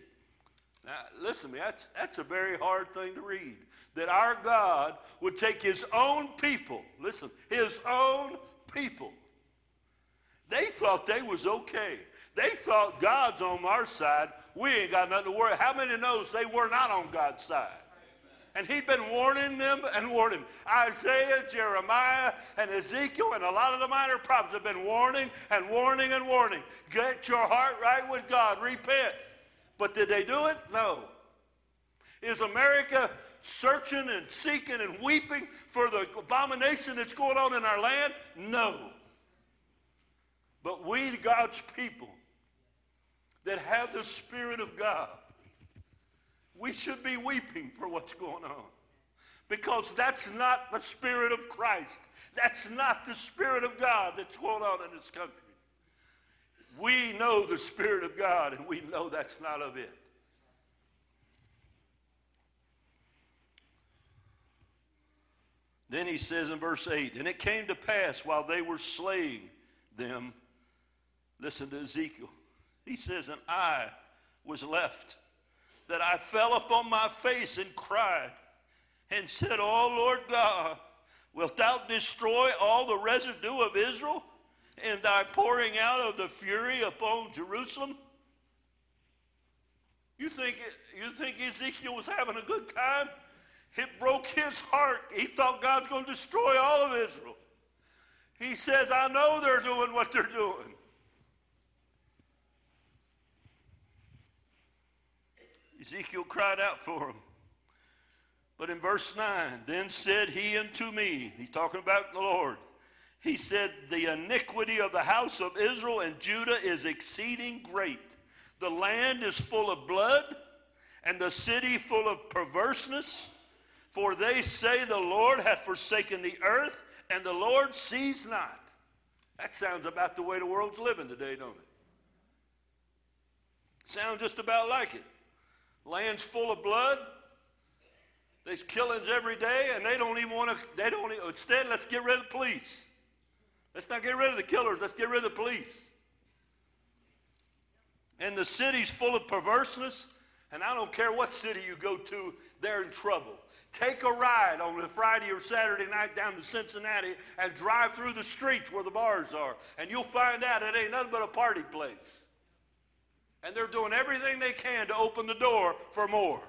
Now, listen to me, that's, that's a very hard thing to read that our God would take his own people, listen, his own people. They thought they was okay. They thought God's on our side. We ain't got nothing to worry. How many knows they were not on God's side? And he'd been warning them and warning. Isaiah, Jeremiah, and Ezekiel, and a lot of the minor prophets have been warning and warning and warning. Get your heart right with God. Repent. But did they do it? No. Is America searching and seeking and weeping for the abomination that's going on in our land? No. But we, God's people, that have the Spirit of God, we should be weeping for what's going on. Because that's not the Spirit of Christ. That's not the Spirit of God that's going on in this country. We know the Spirit of God, and we know that's not of it. Then he says in verse 8, And it came to pass while they were slaying them, listen to Ezekiel. He says, And I was left, that I fell upon my face and cried, and said, Oh Lord God, wilt thou destroy all the residue of Israel in thy pouring out of the fury upon Jerusalem? You think, you think Ezekiel was having a good time? It broke his heart. He thought God's going to destroy all of Israel. He says, I know they're doing what they're doing. Ezekiel cried out for him. But in verse 9, then said he unto me, he's talking about the Lord, he said, The iniquity of the house of Israel and Judah is exceeding great. The land is full of blood, and the city full of perverseness. For they say the Lord hath forsaken the earth, and the Lord sees not. That sounds about the way the world's living today, don't it? Sounds just about like it. Land's full of blood. There's killings every day, and they don't even want to. They don't. Instead, let's get rid of the police. Let's not get rid of the killers. Let's get rid of the police. And the city's full of perverseness. And I don't care what city you go to, they're in trouble. Take a ride on a Friday or Saturday night down to Cincinnati and drive through the streets where the bars are, and you'll find out it ain't nothing but a party place. And they're doing everything they can to open the door for more.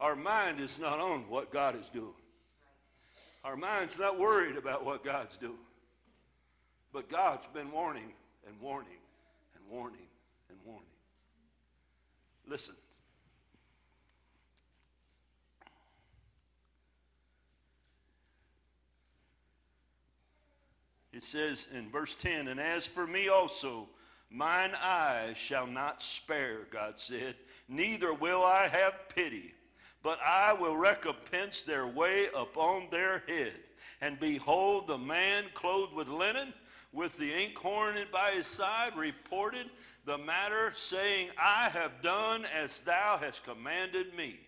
Our mind is not on what God is doing. Our mind's not worried about what God's doing. But God's been warning and warning and warning and warning. Listen. It says in verse 10, And as for me also, mine eyes shall not spare, God said, neither will I have pity, but I will recompense their way upon their head. And behold, the man clothed with linen, with the inkhorn by his side, reported the matter, saying, I have done as thou hast commanded me.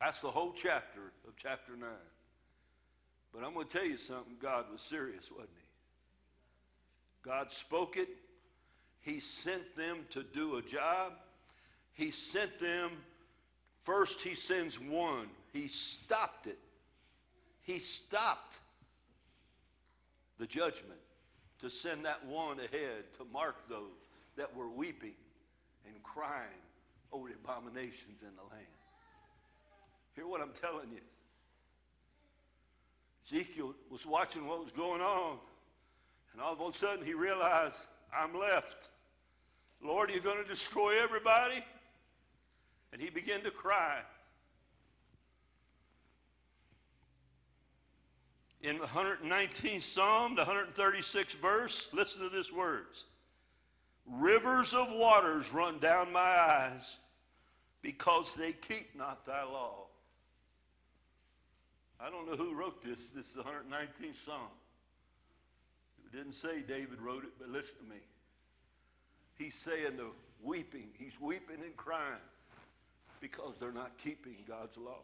That's the whole chapter of chapter 9. But I'm going to tell you something God was serious, wasn't he? God spoke it. He sent them to do a job. He sent them, first, He sends one. He stopped it. He stopped the judgment to send that one ahead to mark those that were weeping and crying over the abominations in the land. Hear what I'm telling you. Ezekiel was watching what was going on. And all of a sudden he realized, I'm left. Lord, are you going to destroy everybody? And he began to cry. In the 119th Psalm, the 136th verse, listen to these words Rivers of waters run down my eyes because they keep not thy law. I don't know who wrote this. This is the 119th Psalm. It didn't say David wrote it, but listen to me. He's saying the weeping, he's weeping and crying because they're not keeping God's law.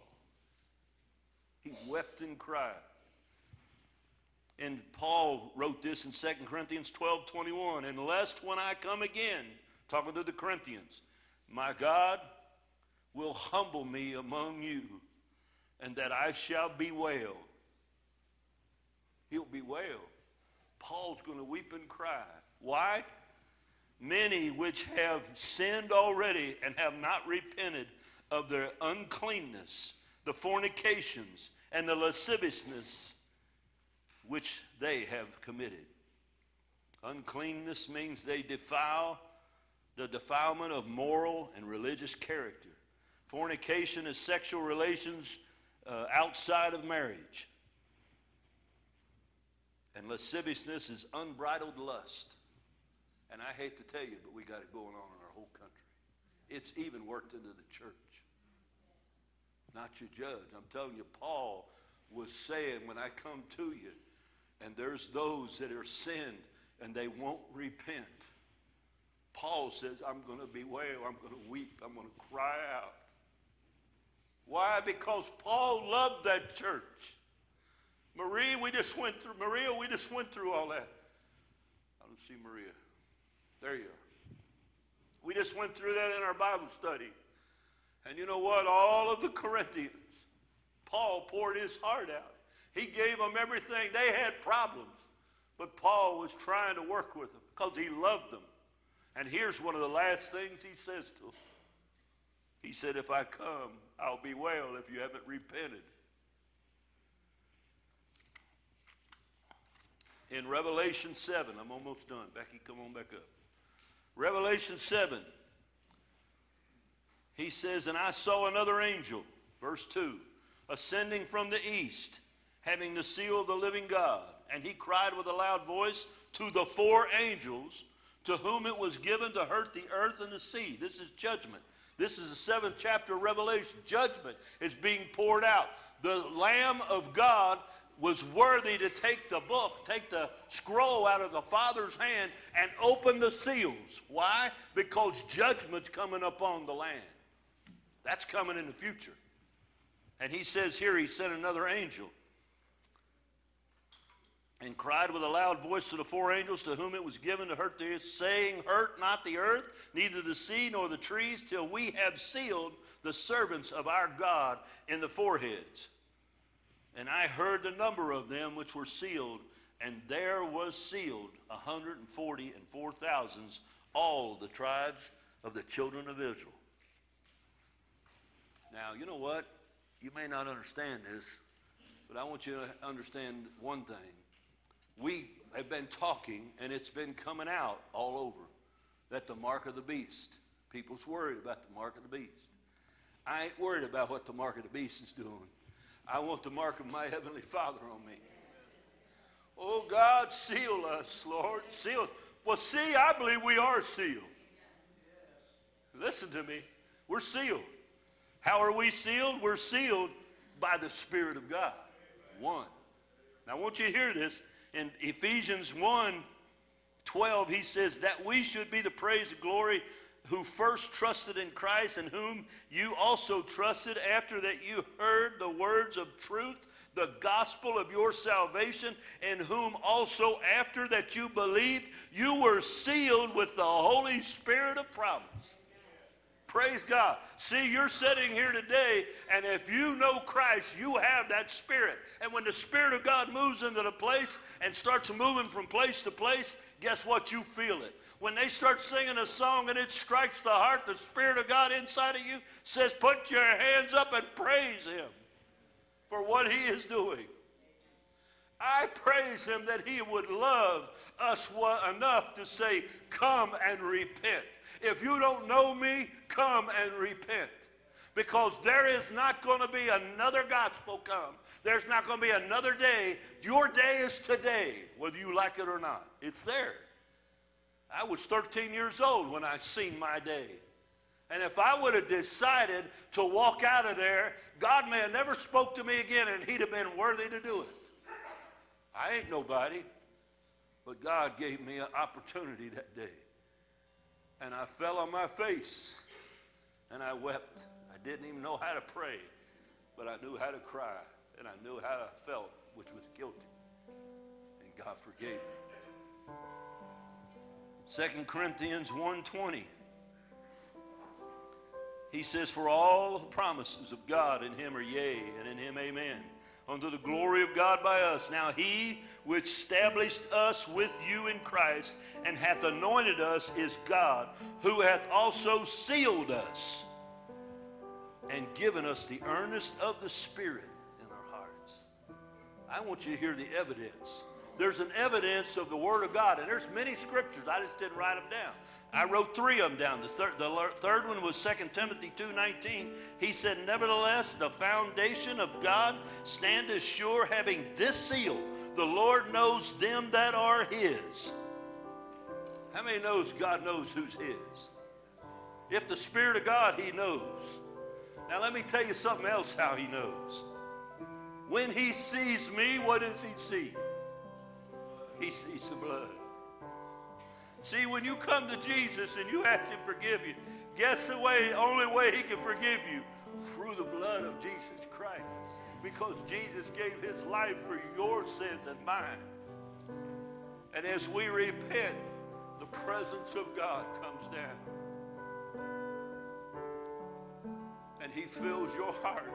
He wept and cried. And Paul wrote this in 2 Corinthians 12 21. And lest when I come again, talking to the Corinthians, my God will humble me among you, and that I shall bewail. He'll bewail. Paul's going to weep and cry. Why? Many which have sinned already and have not repented of their uncleanness, the fornications, and the lasciviousness which they have committed. Uncleanness means they defile the defilement of moral and religious character. Fornication is sexual relations uh, outside of marriage. And lasciviousness is unbridled lust. And I hate to tell you, but we got it going on in our whole country. It's even worked into the church. Not your judge. I'm telling you, Paul was saying, when I come to you, and there's those that are sinned and they won't repent. Paul says, I'm going to bewail, I'm going to weep, I'm going to cry out. Why? Because Paul loved that church. Marie, we just went through, Maria, we just went through all that. I don't see Maria. There you are. We just went through that in our Bible study. And you know what? All of the Corinthians, Paul poured his heart out. He gave them everything. They had problems, but Paul was trying to work with them because he loved them. And here's one of the last things he says to them. He said, If I come, I'll be well if you haven't repented. In Revelation 7, I'm almost done. Becky, come on back up. Revelation 7, he says, And I saw another angel, verse 2, ascending from the east, having the seal of the living God. And he cried with a loud voice to the four angels to whom it was given to hurt the earth and the sea. This is judgment. This is the seventh chapter of Revelation. Judgment is being poured out. The Lamb of God was worthy to take the book, take the scroll out of the Father's hand, and open the seals. Why? Because judgment's coming upon the land. That's coming in the future. And he says here, he sent another angel and cried with a loud voice to the four angels to whom it was given to hurt the earth, saying, Hurt not the earth, neither the sea nor the trees, till we have sealed the servants of our God in the foreheads. And I heard the number of them which were sealed, and there was sealed a hundred and forty and four thousands, all the tribes of the children of Israel. Now, you know what? You may not understand this, but I want you to understand one thing we have been talking, and it's been coming out all over, that the mark of the beast, people's worried about the mark of the beast. I ain't worried about what the mark of the beast is doing. I want the mark of my Heavenly Father on me. Oh, God, seal us, Lord. Seal. Us. Well, see, I believe we are sealed. Listen to me. We're sealed. How are we sealed? We're sealed by the Spirit of God. One. Now, I want you to hear this in Ephesians 1 12, he says that we should be the praise and glory who first trusted in Christ and whom you also trusted after that you heard the words of truth, the gospel of your salvation, in whom also after that you believed, you were sealed with the Holy Spirit of promise. Praise God. See, you're sitting here today, and if you know Christ, you have that Spirit. And when the Spirit of God moves into the place and starts moving from place to place, guess what? You feel it. When they start singing a song and it strikes the heart, the Spirit of God inside of you says, Put your hands up and praise Him for what He is doing. I praise Him that He would love us enough to say, Come and repent. If you don't know me, come and repent. Because there is not going to be another gospel come. There's not going to be another day. Your day is today, whether you like it or not. It's there. I was 13 years old when I seen my day. And if I would have decided to walk out of there, God may have never spoke to me again and he'd have been worthy to do it. I ain't nobody, but God gave me an opportunity that day. And I fell on my face and I wept. I didn't even know how to pray, but I knew how to cry and I knew how I felt, which was guilty. And God forgave me. 2 Corinthians 1:20 He says for all the promises of God in him are yea and in him amen unto the glory of God by us. Now he which established us with you in Christ and hath anointed us is God, who hath also sealed us and given us the earnest of the Spirit in our hearts. I want you to hear the evidence there's an evidence of the Word of God. And there's many scriptures. I just didn't write them down. I wrote three of them down. The, thir- the third one was 2 Timothy 2.19. He said, Nevertheless, the foundation of God standeth sure, having this seal. The Lord knows them that are his. How many knows God knows who's his? If the Spirit of God, he knows. Now let me tell you something else how he knows. When he sees me, what does he see? He sees the blood. See, when you come to Jesus and you ask him to forgive you, guess the way, only way he can forgive you? through the blood of Jesus Christ. Because Jesus gave his life for your sins and mine. And as we repent, the presence of God comes down. And he fills your heart.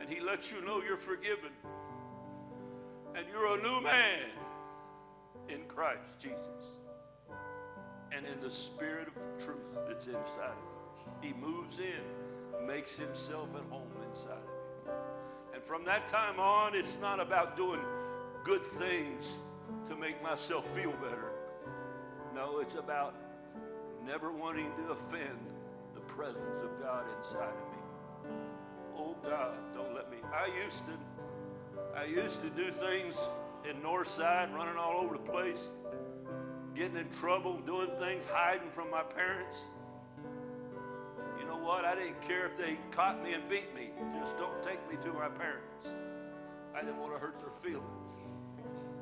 And he lets you know you're forgiven. And you're a new man in Christ Jesus. And in the spirit of truth that's inside of you. He moves in, makes himself at home inside of you. And from that time on, it's not about doing good things to make myself feel better. No, it's about never wanting to offend the presence of God inside of me. Oh God, don't let me. I used to I used to do things in Northside, running all over the place, getting in trouble, doing things, hiding from my parents. You know what? I didn't care if they caught me and beat me. Just don't take me to my parents. I didn't want to hurt their feelings.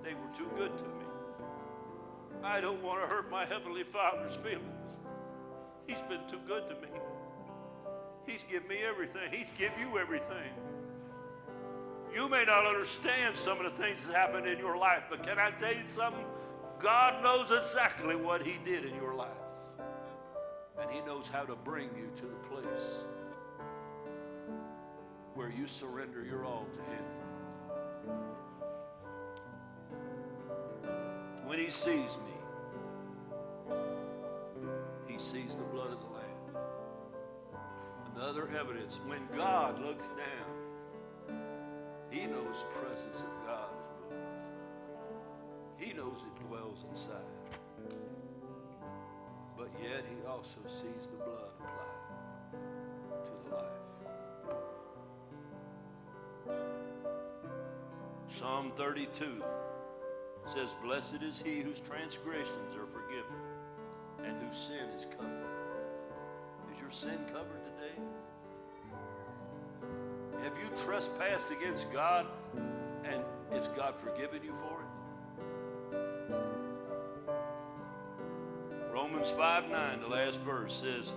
They were too good to me. I don't want to hurt my Heavenly Father's feelings. He's been too good to me. He's given me everything. He's given you everything. You may not understand some of the things that happen in your life, but can I tell you something? God knows exactly what He did in your life. And He knows how to bring you to the place where you surrender your all to Him. When He sees me, He sees the blood of the Lamb. Another evidence, when God looks down, he knows the presence of God is us. He knows it dwells inside. But yet he also sees the blood applied to the life. Psalm 32 says, Blessed is he whose transgressions are forgiven and whose sin is covered. Is your sin covered today? Have you trespassed against God and is God forgiven you for it? Romans 5 9, the last verse says,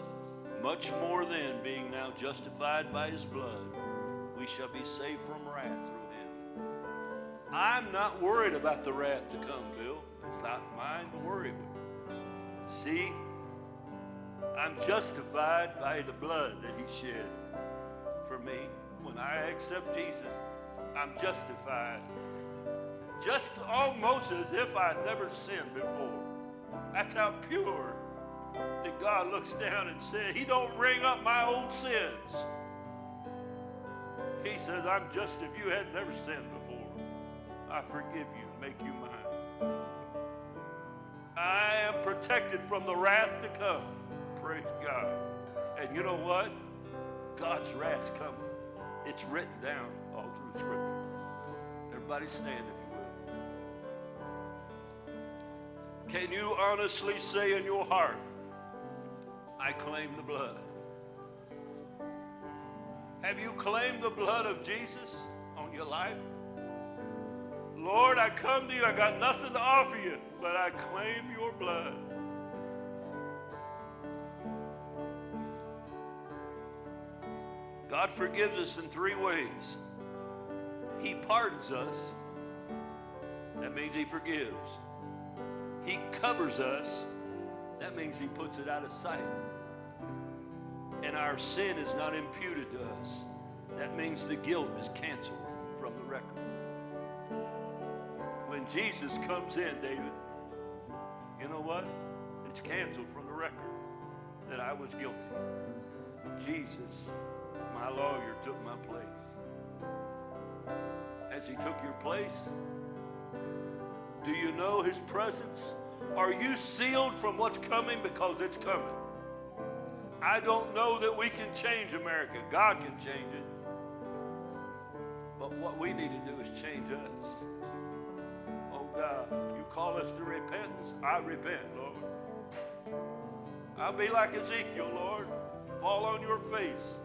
Much more then, being now justified by his blood, we shall be saved from wrath through him. I'm not worried about the wrath to come, Bill. It's not mine to worry with. See, I'm justified by the blood that he shed for me when I accept Jesus, I'm justified. Just almost as if I'd never sinned before. That's how pure that God looks down and says, He don't ring up my old sins. He says, I'm just if you had never sinned before. I forgive you and make you mine. I am protected from the wrath to come. Praise God. And you know what? God's wrath's coming. It's written down all through Scripture. Everybody stand if you will. Can you honestly say in your heart, I claim the blood? Have you claimed the blood of Jesus on your life? Lord, I come to you. I got nothing to offer you, but I claim your blood. God forgives us in three ways. He pardons us. That means He forgives. He covers us. That means He puts it out of sight. And our sin is not imputed to us. That means the guilt is canceled from the record. When Jesus comes in, David, you know what? It's canceled from the record that I was guilty. Jesus my lawyer took my place. As he took your place, do you know his presence? Are you sealed from what's coming because it's coming? I don't know that we can change America. God can change it. But what we need to do is change us. Oh God, you call us to repentance. I repent, Lord. I'll be like Ezekiel, Lord. Fall on your face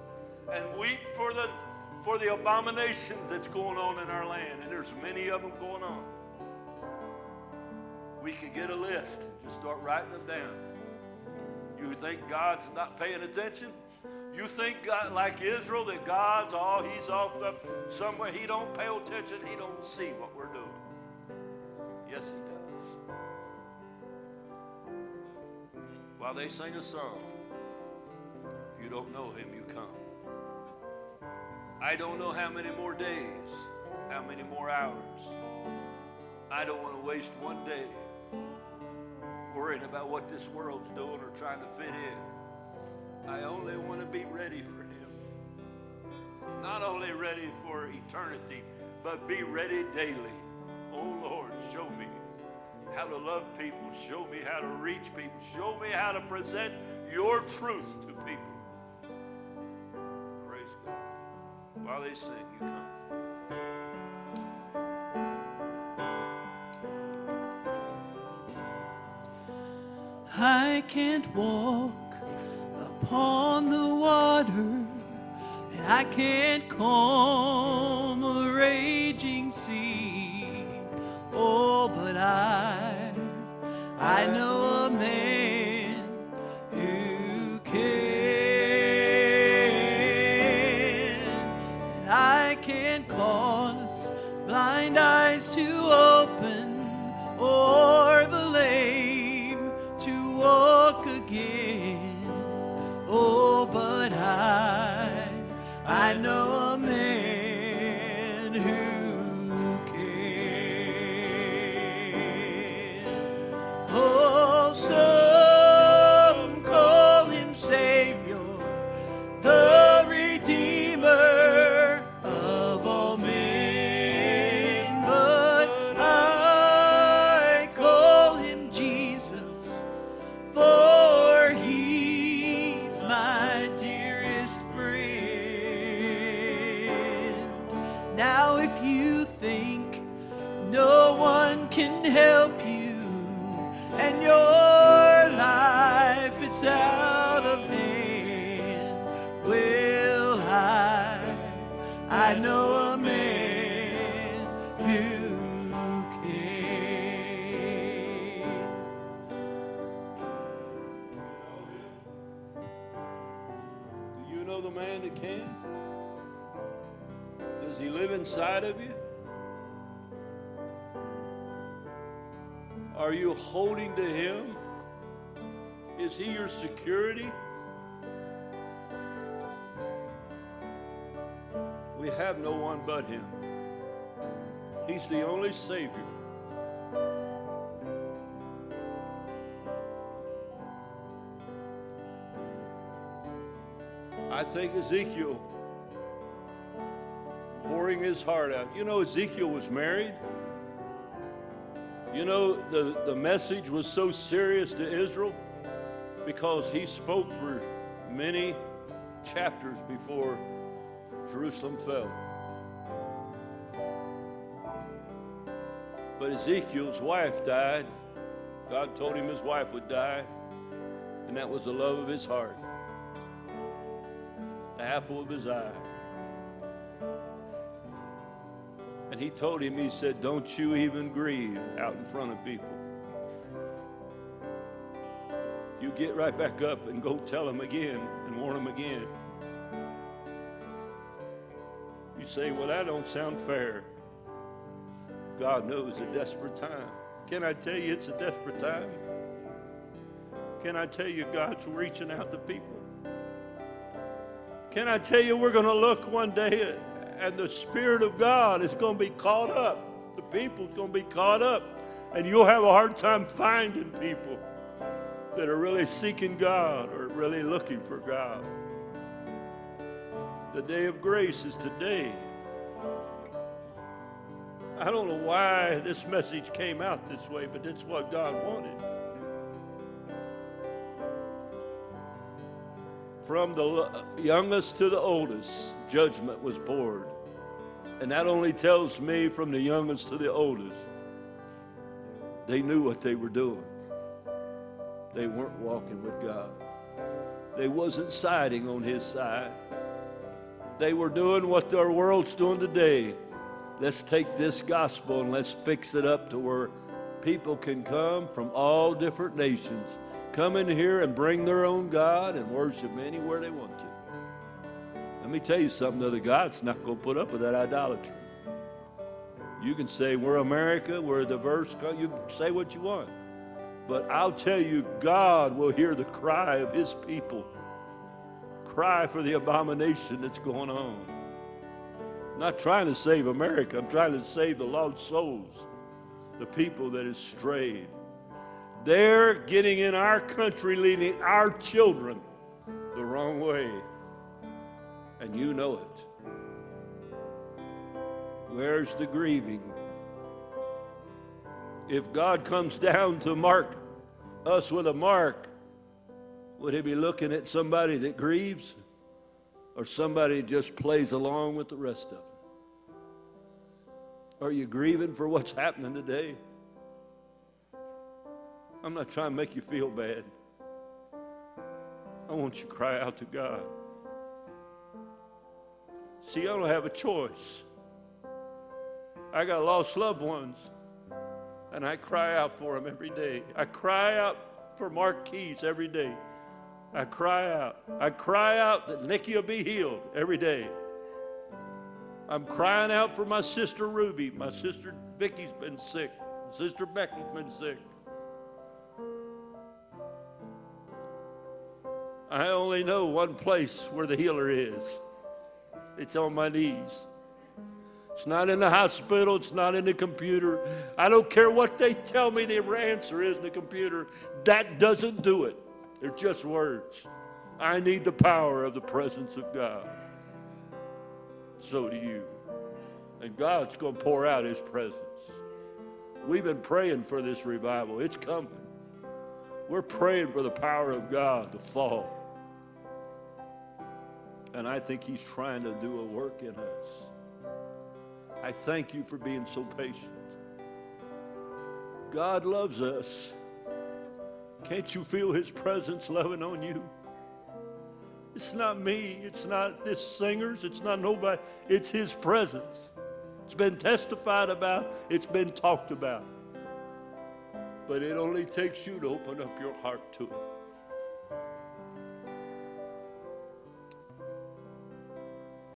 and weep for the for the abominations that's going on in our land, and there's many of them going on. We could get a list and just start writing them down. You think God's not paying attention? You think God, like Israel that God's all he's off up somewhere. He don't pay attention. He don't see what we're doing. Yes, he does. While they sing a song, if you don't know him, you come. I don't know how many more days, how many more hours. I don't want to waste one day worrying about what this world's doing or trying to fit in. I only want to be ready for Him. Not only ready for eternity, but be ready daily. Oh Lord, show me how to love people. Show me how to reach people. Show me how to present your truth to people. While they sing, you come. I can't walk upon the water, and I can't calm a raging sea. Oh, but I, I know a man who can, or the lame to walk again. Oh, but I, I know inside of you? Are you holding to him? Is he your security? We have no one but him. He's the only Savior. I think Ezekiel pouring his heart out. You know, Ezekiel was married. You know, the, the message was so serious to Israel because he spoke for many chapters before Jerusalem fell. But Ezekiel's wife died. God told him his wife would die, and that was the love of his heart, the apple of his eye. And he told him, he said, Don't you even grieve out in front of people. You get right back up and go tell them again and warn them again. You say, Well, that don't sound fair. God knows a desperate time. Can I tell you it's a desperate time? Can I tell you God's reaching out to people? Can I tell you we're going to look one day and the Spirit of God is going to be caught up. The people's going to be caught up. And you'll have a hard time finding people that are really seeking God or really looking for God. The day of grace is today. I don't know why this message came out this way, but it's what God wanted. From the youngest to the oldest, judgment was poured. And that only tells me from the youngest to the oldest, they knew what they were doing. They weren't walking with God. They wasn't siding on his side. They were doing what their world's doing today. Let's take this gospel and let's fix it up to where people can come from all different nations, come in here and bring their own God and worship anywhere they want to. Let me tell you something, other God's not going to put up with that idolatry. You can say we're America, we're a diverse country, you can say what you want. But I'll tell you, God will hear the cry of his people. Cry for the abomination that's going on. I'm not trying to save America, I'm trying to save the lost souls, the people that have strayed. They're getting in our country, leading our children the wrong way. And you know it. Where's the grieving? If God comes down to mark us with a mark, would he be looking at somebody that grieves or somebody just plays along with the rest of them? Are you grieving for what's happening today? I'm not trying to make you feel bad. I want you to cry out to God. See, I don't have a choice. I got lost loved ones, and I cry out for them every day. I cry out for Mark Keys every day. I cry out. I cry out that Nikki will be healed every day. I'm crying out for my sister Ruby. My sister Vicky's been sick. Sister Becky's been sick. I only know one place where the healer is. It's on my knees. It's not in the hospital. It's not in the computer. I don't care what they tell me the answer is in the computer. That doesn't do it. They're just words. I need the power of the presence of God. So do you. And God's going to pour out His presence. We've been praying for this revival. It's coming. We're praying for the power of God to fall. And I think He's trying to do a work in us. I thank you for being so patient. God loves us. Can't you feel His presence loving on you? It's not me. It's not this singers. It's not nobody. It's His presence. It's been testified about. It's been talked about. But it only takes you to open up your heart to it.